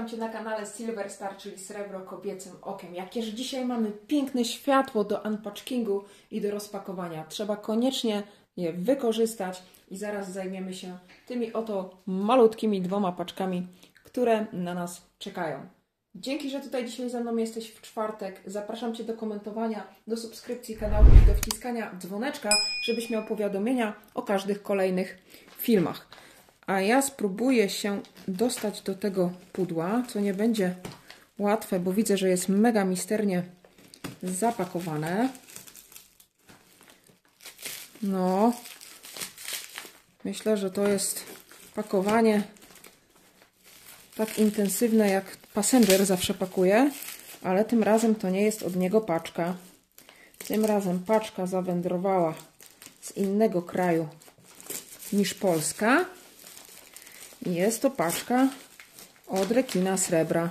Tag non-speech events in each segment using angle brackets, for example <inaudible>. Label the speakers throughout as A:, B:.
A: witam Cię na kanale Silver Star, czyli Srebro Kobiecym Okiem. Jakież dzisiaj mamy piękne światło do unpackingu i do rozpakowania. Trzeba koniecznie je wykorzystać i zaraz zajmiemy się tymi oto malutkimi dwoma paczkami, które na nas czekają. Dzięki, że tutaj dzisiaj ze mną jesteś w czwartek. Zapraszam Cię do komentowania, do subskrypcji kanału i do wciskania dzwoneczka, żebyś miał powiadomienia o każdych kolejnych filmach. A ja spróbuję się dostać do tego pudła, co nie będzie łatwe, bo widzę, że jest mega misternie zapakowane. No, myślę, że to jest pakowanie tak intensywne, jak Passenger zawsze pakuje, ale tym razem to nie jest od niego paczka. Tym razem paczka zawędrowała z innego kraju niż Polska. Jest to paczka od rekina srebra.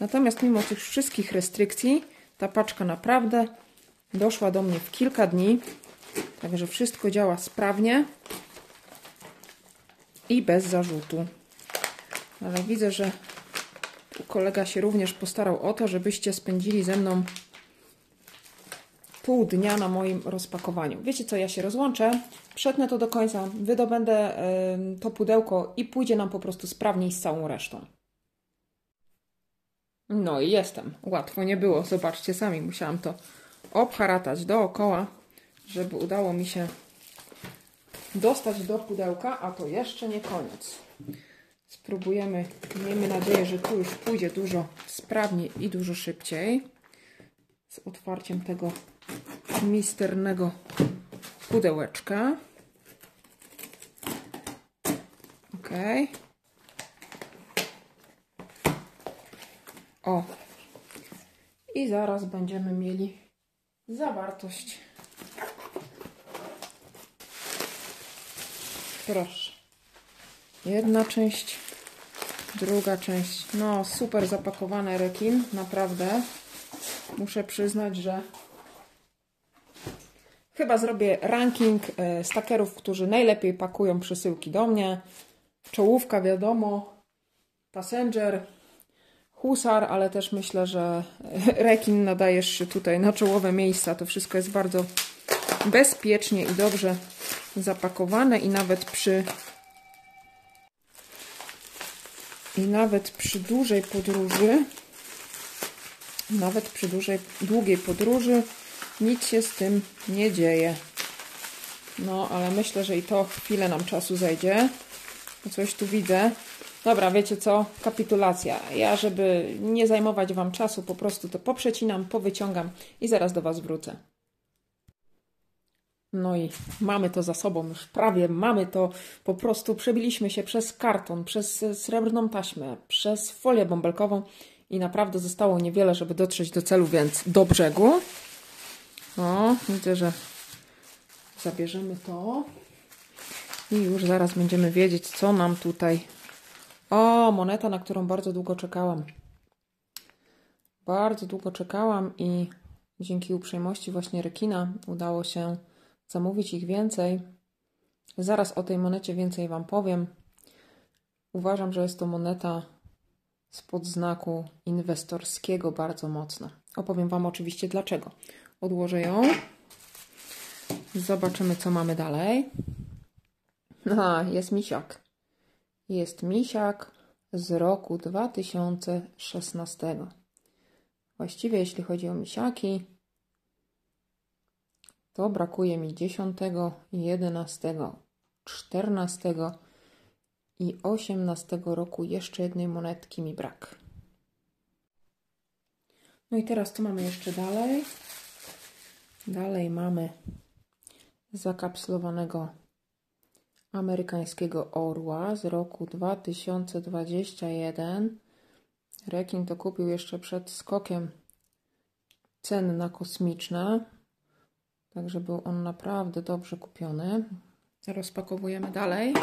A: Natomiast mimo tych wszystkich restrykcji, ta paczka naprawdę doszła do mnie w kilka dni. Także wszystko działa sprawnie i bez zarzutu. Ale widzę, że kolega się również postarał o to, żebyście spędzili ze mną pół dnia na moim rozpakowaniu. Wiecie co, ja się rozłączę, przetnę to do końca, wydobędę to pudełko i pójdzie nam po prostu sprawniej z całą resztą. No i jestem. Łatwo nie było, zobaczcie sami, musiałam to obharatać dookoła, żeby udało mi się dostać do pudełka, a to jeszcze nie koniec. Spróbujemy, miejmy nadzieję, że tu już pójdzie dużo sprawniej i dużo szybciej z otwarciem tego misternego pudełeczka. Ok. O. I zaraz będziemy mieli zawartość. Proszę. Jedna część, druga część. No, super zapakowany rekin, naprawdę. Muszę przyznać, że Chyba zrobię ranking e, stakerów, którzy najlepiej pakują przesyłki do mnie. Czołówka wiadomo, Passenger, Husar, ale też myślę, że <laughs> Rekin nadajesz się tutaj na czołowe miejsca. To wszystko jest bardzo bezpiecznie i dobrze zapakowane i nawet przy i nawet przy dużej podróży nawet przy dużej, długiej podróży nic się z tym nie dzieje. No, ale myślę, że i to chwilę nam czasu zejdzie. Coś tu widzę. Dobra, wiecie co? Kapitulacja. Ja, żeby nie zajmować Wam czasu, po prostu to poprzecinam, powyciągam i zaraz do Was wrócę. No i mamy to za sobą, już prawie mamy to. Po prostu przebiliśmy się przez karton, przez srebrną taśmę, przez folię bąbelkową i naprawdę zostało niewiele, żeby dotrzeć do celu, więc do brzegu. O, widzę, że zabierzemy to. I już zaraz będziemy wiedzieć, co nam tutaj... O, moneta, na którą bardzo długo czekałam. Bardzo długo czekałam i dzięki uprzejmości właśnie rekina udało się zamówić ich więcej. Zaraz o tej monecie więcej Wam powiem. Uważam, że jest to moneta spod znaku inwestorskiego bardzo mocno. Opowiem Wam oczywiście dlaczego. Odłożę ją. Zobaczymy, co mamy dalej. A, jest misiak. Jest misiak z roku 2016. Właściwie, jeśli chodzi o misiaki, to brakuje mi 10, 11, 14 i 18 roku. Jeszcze jednej monetki mi brak. No i teraz co mamy jeszcze dalej? Dalej mamy zakapslowanego amerykańskiego orła z roku 2021. Rekin to kupił jeszcze przed skokiem cen na kosmiczne. Także był on naprawdę dobrze kupiony. Rozpakowujemy dalej.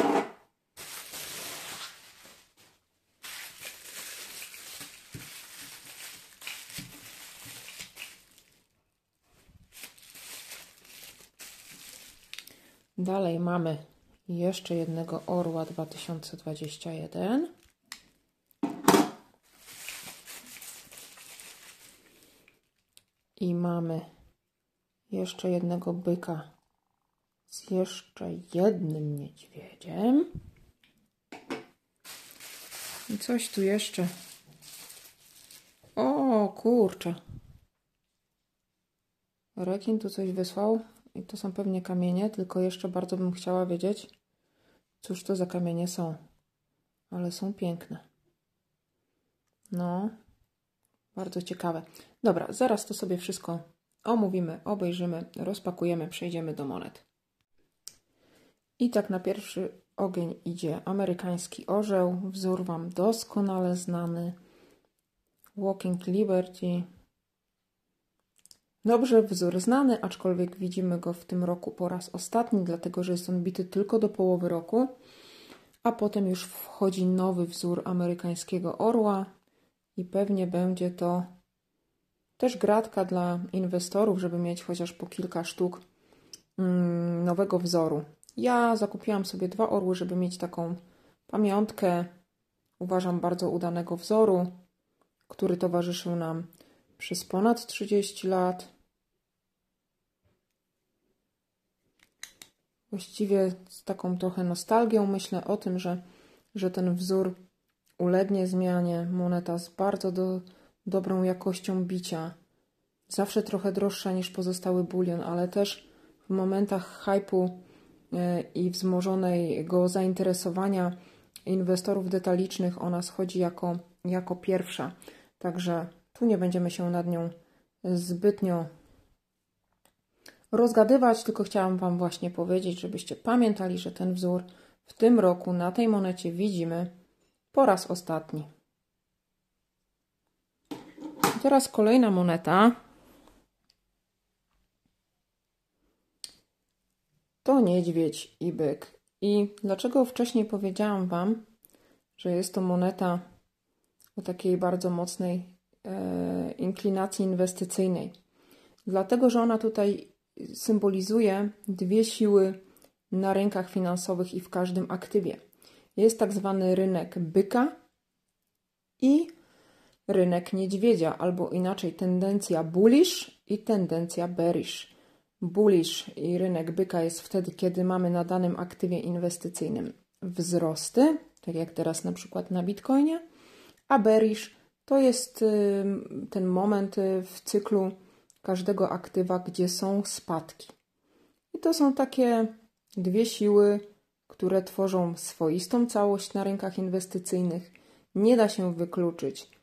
A: Dalej mamy jeszcze jednego orła 2021. I mamy jeszcze jednego byka z jeszcze jednym niedźwiedziem. I coś tu jeszcze. O kurczę. Rekin tu coś wysłał. I to są pewnie kamienie, tylko jeszcze bardzo bym chciała wiedzieć, cóż to za kamienie są. Ale są piękne. No, bardzo ciekawe. Dobra, zaraz to sobie wszystko omówimy, obejrzymy, rozpakujemy, przejdziemy do monet. I tak na pierwszy ogień idzie amerykański orzeł, wzór Wam doskonale znany. Walking Liberty. Dobrze, wzór znany, aczkolwiek widzimy go w tym roku po raz ostatni, dlatego że jest on bity tylko do połowy roku, a potem już wchodzi nowy wzór amerykańskiego orła i pewnie będzie to też gratka dla inwestorów, żeby mieć chociaż po kilka sztuk mm, nowego wzoru. Ja zakupiłam sobie dwa orły, żeby mieć taką pamiątkę. Uważam bardzo udanego wzoru, który towarzyszył nam przez ponad 30 lat. Właściwie z taką trochę nostalgią myślę o tym, że, że ten wzór ulegnie zmianie. Moneta z bardzo do, dobrą jakością bicia. Zawsze trochę droższa niż pozostały bulion, ale też w momentach hypu e, i wzmożonego zainteresowania inwestorów detalicznych ona schodzi jako, jako pierwsza. Także tu nie będziemy się nad nią zbytnio rozgadywać, tylko chciałam Wam właśnie powiedzieć, żebyście pamiętali, że ten wzór w tym roku na tej monecie widzimy po raz ostatni. Teraz kolejna moneta. To niedźwiedź i byk. I dlaczego wcześniej powiedziałam Wam, że jest to moneta o takiej bardzo mocnej e, inklinacji inwestycyjnej? Dlatego, że ona tutaj symbolizuje dwie siły na rynkach finansowych i w każdym aktywie. Jest tak zwany rynek byka i rynek niedźwiedzia, albo inaczej tendencja bullish i tendencja bearish. Bullish i rynek byka jest wtedy, kiedy mamy na danym aktywie inwestycyjnym wzrosty, tak jak teraz na przykład na Bitcoinie, a bearish to jest ten moment y, w cyklu każdego aktywa, gdzie są spadki. I to są takie dwie siły, które tworzą swoistą całość na rynkach inwestycyjnych. Nie da się wykluczyć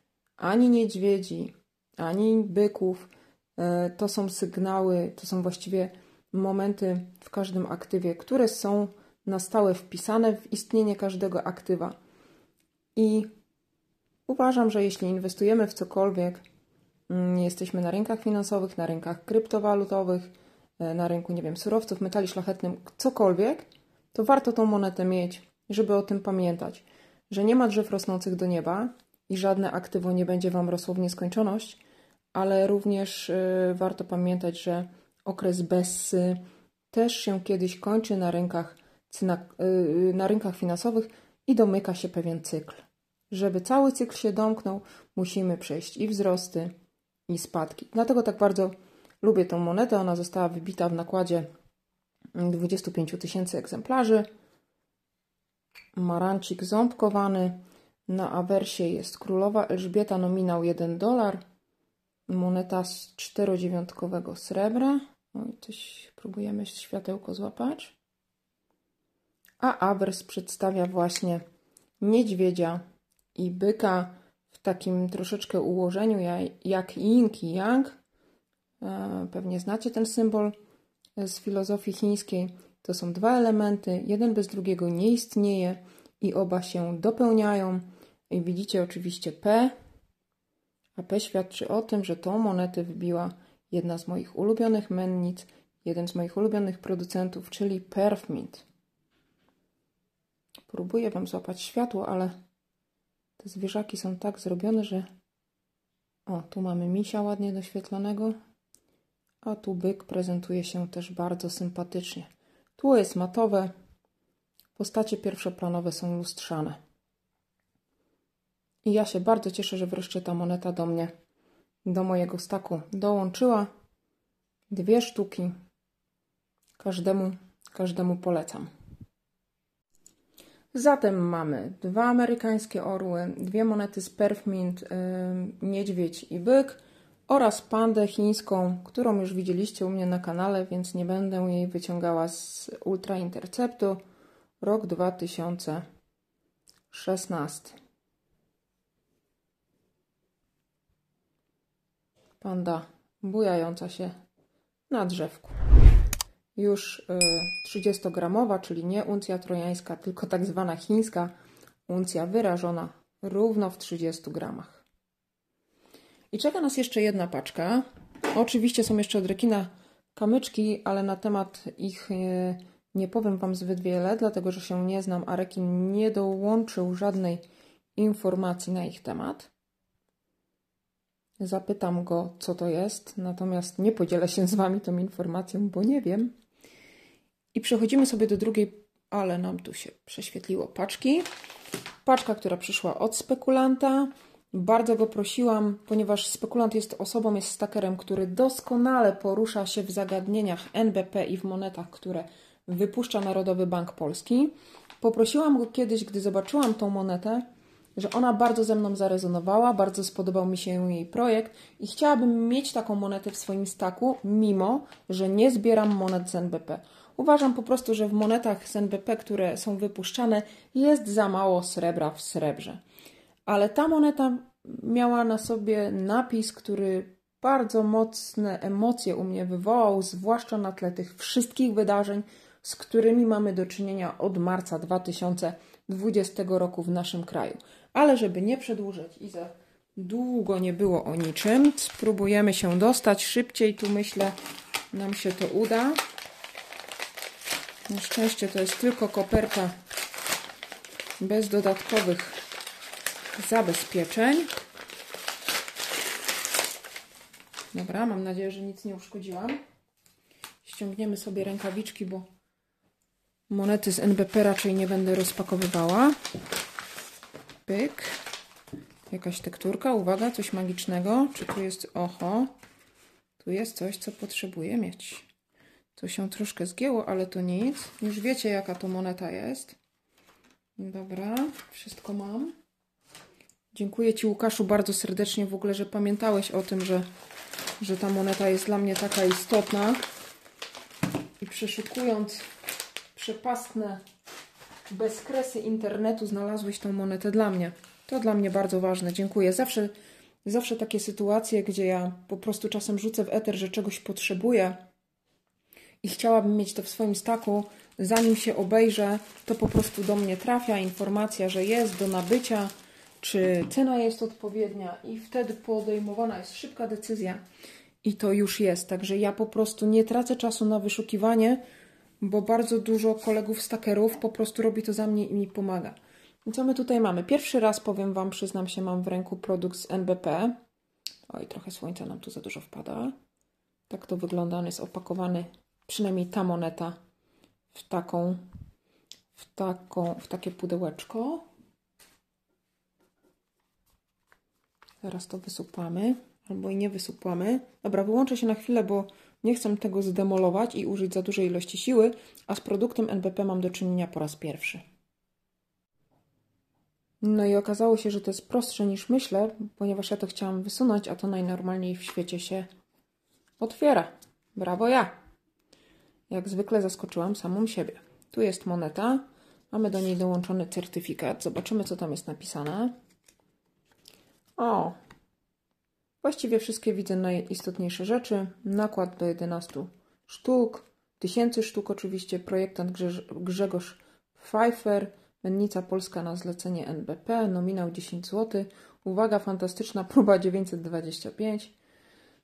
A: ani niedźwiedzi, ani byków. E, to są sygnały, to są właściwie momenty w każdym aktywie, które są na stałe wpisane w istnienie każdego aktywa. I uważam, że jeśli inwestujemy w cokolwiek, jesteśmy na rynkach finansowych, na rynkach kryptowalutowych, e, na rynku, nie wiem, surowców, metali szlachetnym, cokolwiek, to warto tą monetę mieć, żeby o tym pamiętać, że nie ma drzew rosnących do nieba, i żadne aktywo nie będzie Wam rosło w nieskończoność, ale również y, warto pamiętać, że okres Bessy też się kiedyś kończy na rynkach, y, na rynkach finansowych i domyka się pewien cykl. Żeby cały cykl się domknął, musimy przejść i wzrosty, i spadki. Dlatego tak bardzo lubię tą monetę. Ona została wybita w nakładzie 25 tysięcy egzemplarzy. Marancik ząbkowany na awersie jest królowa Elżbieta, nominał 1 dolar, moneta z czterodziewiątkowego srebra. Oj, coś próbujemy światełko złapać. A awers przedstawia właśnie niedźwiedzia i byka takim troszeczkę ułożeniu jak yin i yang. E, pewnie znacie ten symbol z filozofii chińskiej. To są dwa elementy, jeden bez drugiego nie istnieje i oba się dopełniają. I widzicie oczywiście P, a P świadczy o tym, że tą monetę wybiła jedna z moich ulubionych mennic, jeden z moich ulubionych producentów, czyli Perfmint. Próbuję Wam złapać światło, ale te zwierzaki są tak zrobione, że... O, tu mamy misia ładnie doświetlonego, a tu byk prezentuje się też bardzo sympatycznie. Tu jest matowe, postacie pierwszoplanowe są lustrzane. I ja się bardzo cieszę, że wreszcie ta moneta do mnie do mojego staku dołączyła. Dwie sztuki. Każdemu, każdemu polecam. Zatem mamy dwa amerykańskie orły, dwie monety z Perfmint, yy, niedźwiedź i byk oraz pandę chińską, którą już widzieliście u mnie na kanale, więc nie będę jej wyciągała z Ultra Interceptu. Rok 2016. Panda bujająca się na drzewku. Już 30-gramowa, czyli nie uncja trojańska, tylko tak zwana chińska uncja wyrażona równo w 30 gramach. I czeka nas jeszcze jedna paczka. Oczywiście są jeszcze od rekina kamyczki, ale na temat ich nie powiem Wam zbyt wiele, dlatego że się nie znam, a rekin nie dołączył żadnej informacji na ich temat. Zapytam go, co to jest, natomiast nie podzielę się z Wami tą informacją, bo nie wiem. I przechodzimy sobie do drugiej, ale nam tu się prześwietliło paczki. Paczka, która przyszła od spekulanta. Bardzo go prosiłam, ponieważ spekulant jest osobą, jest stakerem, który doskonale porusza się w zagadnieniach NBP i w monetach, które wypuszcza Narodowy Bank Polski. Poprosiłam go kiedyś, gdy zobaczyłam tą monetę, że ona bardzo ze mną zarezonowała, bardzo spodobał mi się jej projekt i chciałabym mieć taką monetę w swoim staku, mimo że nie zbieram monet z NBP. Uważam po prostu, że w monetach z NBP, które są wypuszczane, jest za mało srebra w srebrze. Ale ta moneta miała na sobie napis, który bardzo mocne emocje u mnie wywołał, zwłaszcza na tle tych wszystkich wydarzeń, z którymi mamy do czynienia od marca 2020 roku w naszym kraju. Ale żeby nie przedłużać i za długo nie było o niczym, spróbujemy się dostać szybciej. Tu myślę, nam się to uda. Na szczęście to jest tylko koperta bez dodatkowych zabezpieczeń. Dobra, mam nadzieję, że nic nie uszkodziłam. Ściągniemy sobie rękawiczki, bo monety z NBP raczej nie będę rozpakowywała. Pyk. Jakaś tekturka. Uwaga, coś magicznego. Czy tu jest... Oho. Tu jest coś, co potrzebuję mieć. To się troszkę zgięło, ale to nic. Już wiecie, jaka to moneta jest. Dobra, wszystko mam. Dziękuję Ci, Łukaszu, bardzo serdecznie w ogóle, że pamiętałeś o tym, że, że ta moneta jest dla mnie taka istotna. I przeszukując przepastne bezkresy internetu, znalazłeś tą monetę dla mnie. To dla mnie bardzo ważne. Dziękuję. Zawsze, zawsze takie sytuacje, gdzie ja po prostu czasem rzucę w eter, że czegoś potrzebuję i chciałabym mieć to w swoim staku, zanim się obejrzę, to po prostu do mnie trafia informacja, że jest do nabycia, czy cena jest odpowiednia i wtedy podejmowana jest szybka decyzja i to już jest. Także ja po prostu nie tracę czasu na wyszukiwanie, bo bardzo dużo kolegów stakerów po prostu robi to za mnie i mi pomaga. I co my tutaj mamy? Pierwszy raz powiem Wam, przyznam się, mam w ręku produkt z NBP. Oj, trochę słońca nam tu za dużo wpada. Tak to wygląda, on jest opakowany przynajmniej ta moneta w taką, w taką, w takie pudełeczko. Teraz to wysupamy, albo i nie wysupłamy. Dobra, wyłączę się na chwilę, bo nie chcę tego zdemolować i użyć za dużej ilości siły, a z produktem NBP mam do czynienia po raz pierwszy. No i okazało się, że to jest prostsze niż myślę, ponieważ ja to chciałam wysunąć, a to najnormalniej w świecie się otwiera. Brawo ja! Jak zwykle zaskoczyłam samą siebie. Tu jest moneta. Mamy do niej dołączony certyfikat. Zobaczymy, co tam jest napisane. O! Właściwie wszystkie widzę najistotniejsze rzeczy. Nakład do 11 sztuk. Tysięcy sztuk oczywiście. Projektant Grzegorz Pfeiffer. Mennica Polska na zlecenie NBP. Nominał 10 zł. Uwaga, fantastyczna próba 925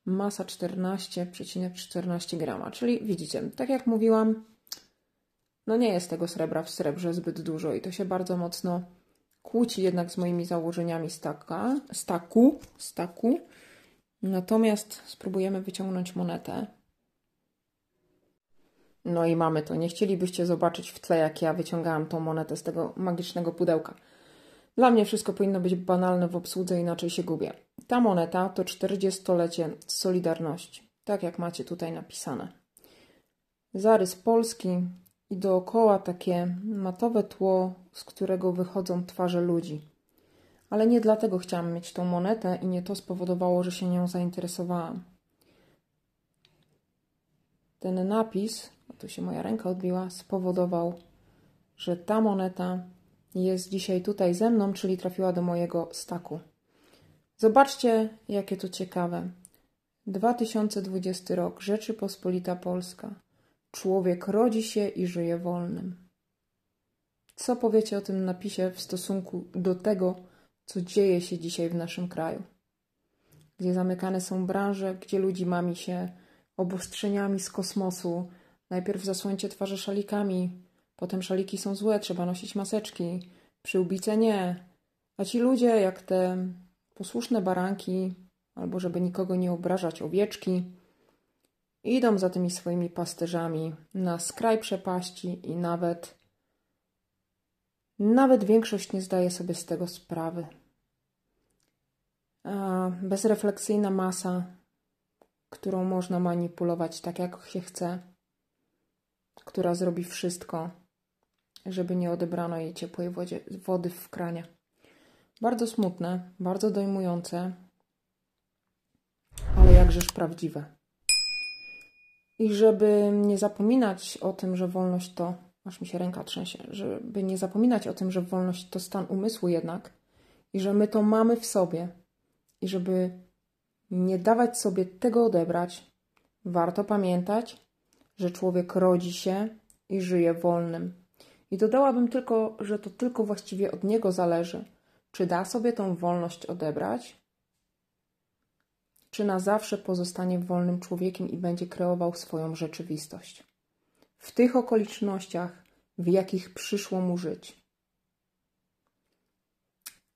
A: masa 14,14 14 grama. Czyli widzicie, tak jak mówiłam, no nie jest tego srebra w srebrze zbyt dużo i to się bardzo mocno kłóci jednak z moimi założeniami staka, staku, staku. Natomiast spróbujemy wyciągnąć monetę. No i mamy to. Nie chcielibyście zobaczyć w tle, jak ja wyciągałam tą monetę z tego magicznego pudełka. Dla mnie wszystko powinno być banalne w obsłudze, inaczej się gubię. Ta moneta to 40-lecie Solidarności, tak jak macie tutaj napisane. Zarys polski i dookoła takie matowe tło, z którego wychodzą twarze ludzi. Ale nie dlatego chciałam mieć tą monetę i nie to spowodowało, że się nią zainteresowałam. Ten napis, tu się moja ręka odbiła, spowodował, że ta moneta jest dzisiaj tutaj ze mną, czyli trafiła do mojego staku. Zobaczcie, jakie to ciekawe. 2020 rok, Rzeczypospolita Polska. Człowiek rodzi się i żyje wolnym. Co powiecie o tym napisie w stosunku do tego, co dzieje się dzisiaj w naszym kraju? Gdzie zamykane są branże, gdzie ludzi mami się obostrzeniami z kosmosu. Najpierw zasłońcie twarze szalikami, potem szaliki są złe, trzeba nosić maseczki, przyłbice nie. A ci ludzie, jak te posłuszne baranki, albo żeby nikogo nie obrażać, owieczki, idą za tymi swoimi pasterzami na skraj przepaści i nawet nawet większość nie zdaje sobie z tego sprawy. A bezrefleksyjna masa, którą można manipulować tak jak się chce, która zrobi wszystko, żeby nie odebrano jej ciepłej wodzie, wody w kranie. Bardzo smutne, bardzo dojmujące, ale jakżeż prawdziwe. I żeby nie zapominać o tym, że wolność to, aż mi się ręka trzęsie, żeby nie zapominać o tym, że wolność to stan umysłu jednak i że my to mamy w sobie i żeby nie dawać sobie tego odebrać, warto pamiętać, że człowiek rodzi się i żyje wolnym. I dodałabym tylko, że to tylko właściwie od niego zależy, czy da sobie tą wolność odebrać, czy na zawsze pozostanie wolnym człowiekiem i będzie kreował swoją rzeczywistość. W tych okolicznościach, w jakich przyszło mu żyć.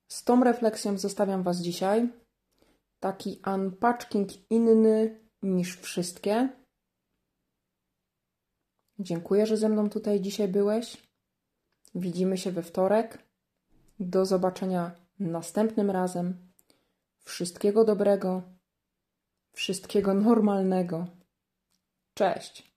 A: Z tą refleksją zostawiam Was dzisiaj. Taki unpatching inny niż wszystkie. Dziękuję, że ze mną tutaj dzisiaj byłeś. Widzimy się we wtorek. Do zobaczenia następnym razem. Wszystkiego dobrego, wszystkiego normalnego. Cześć.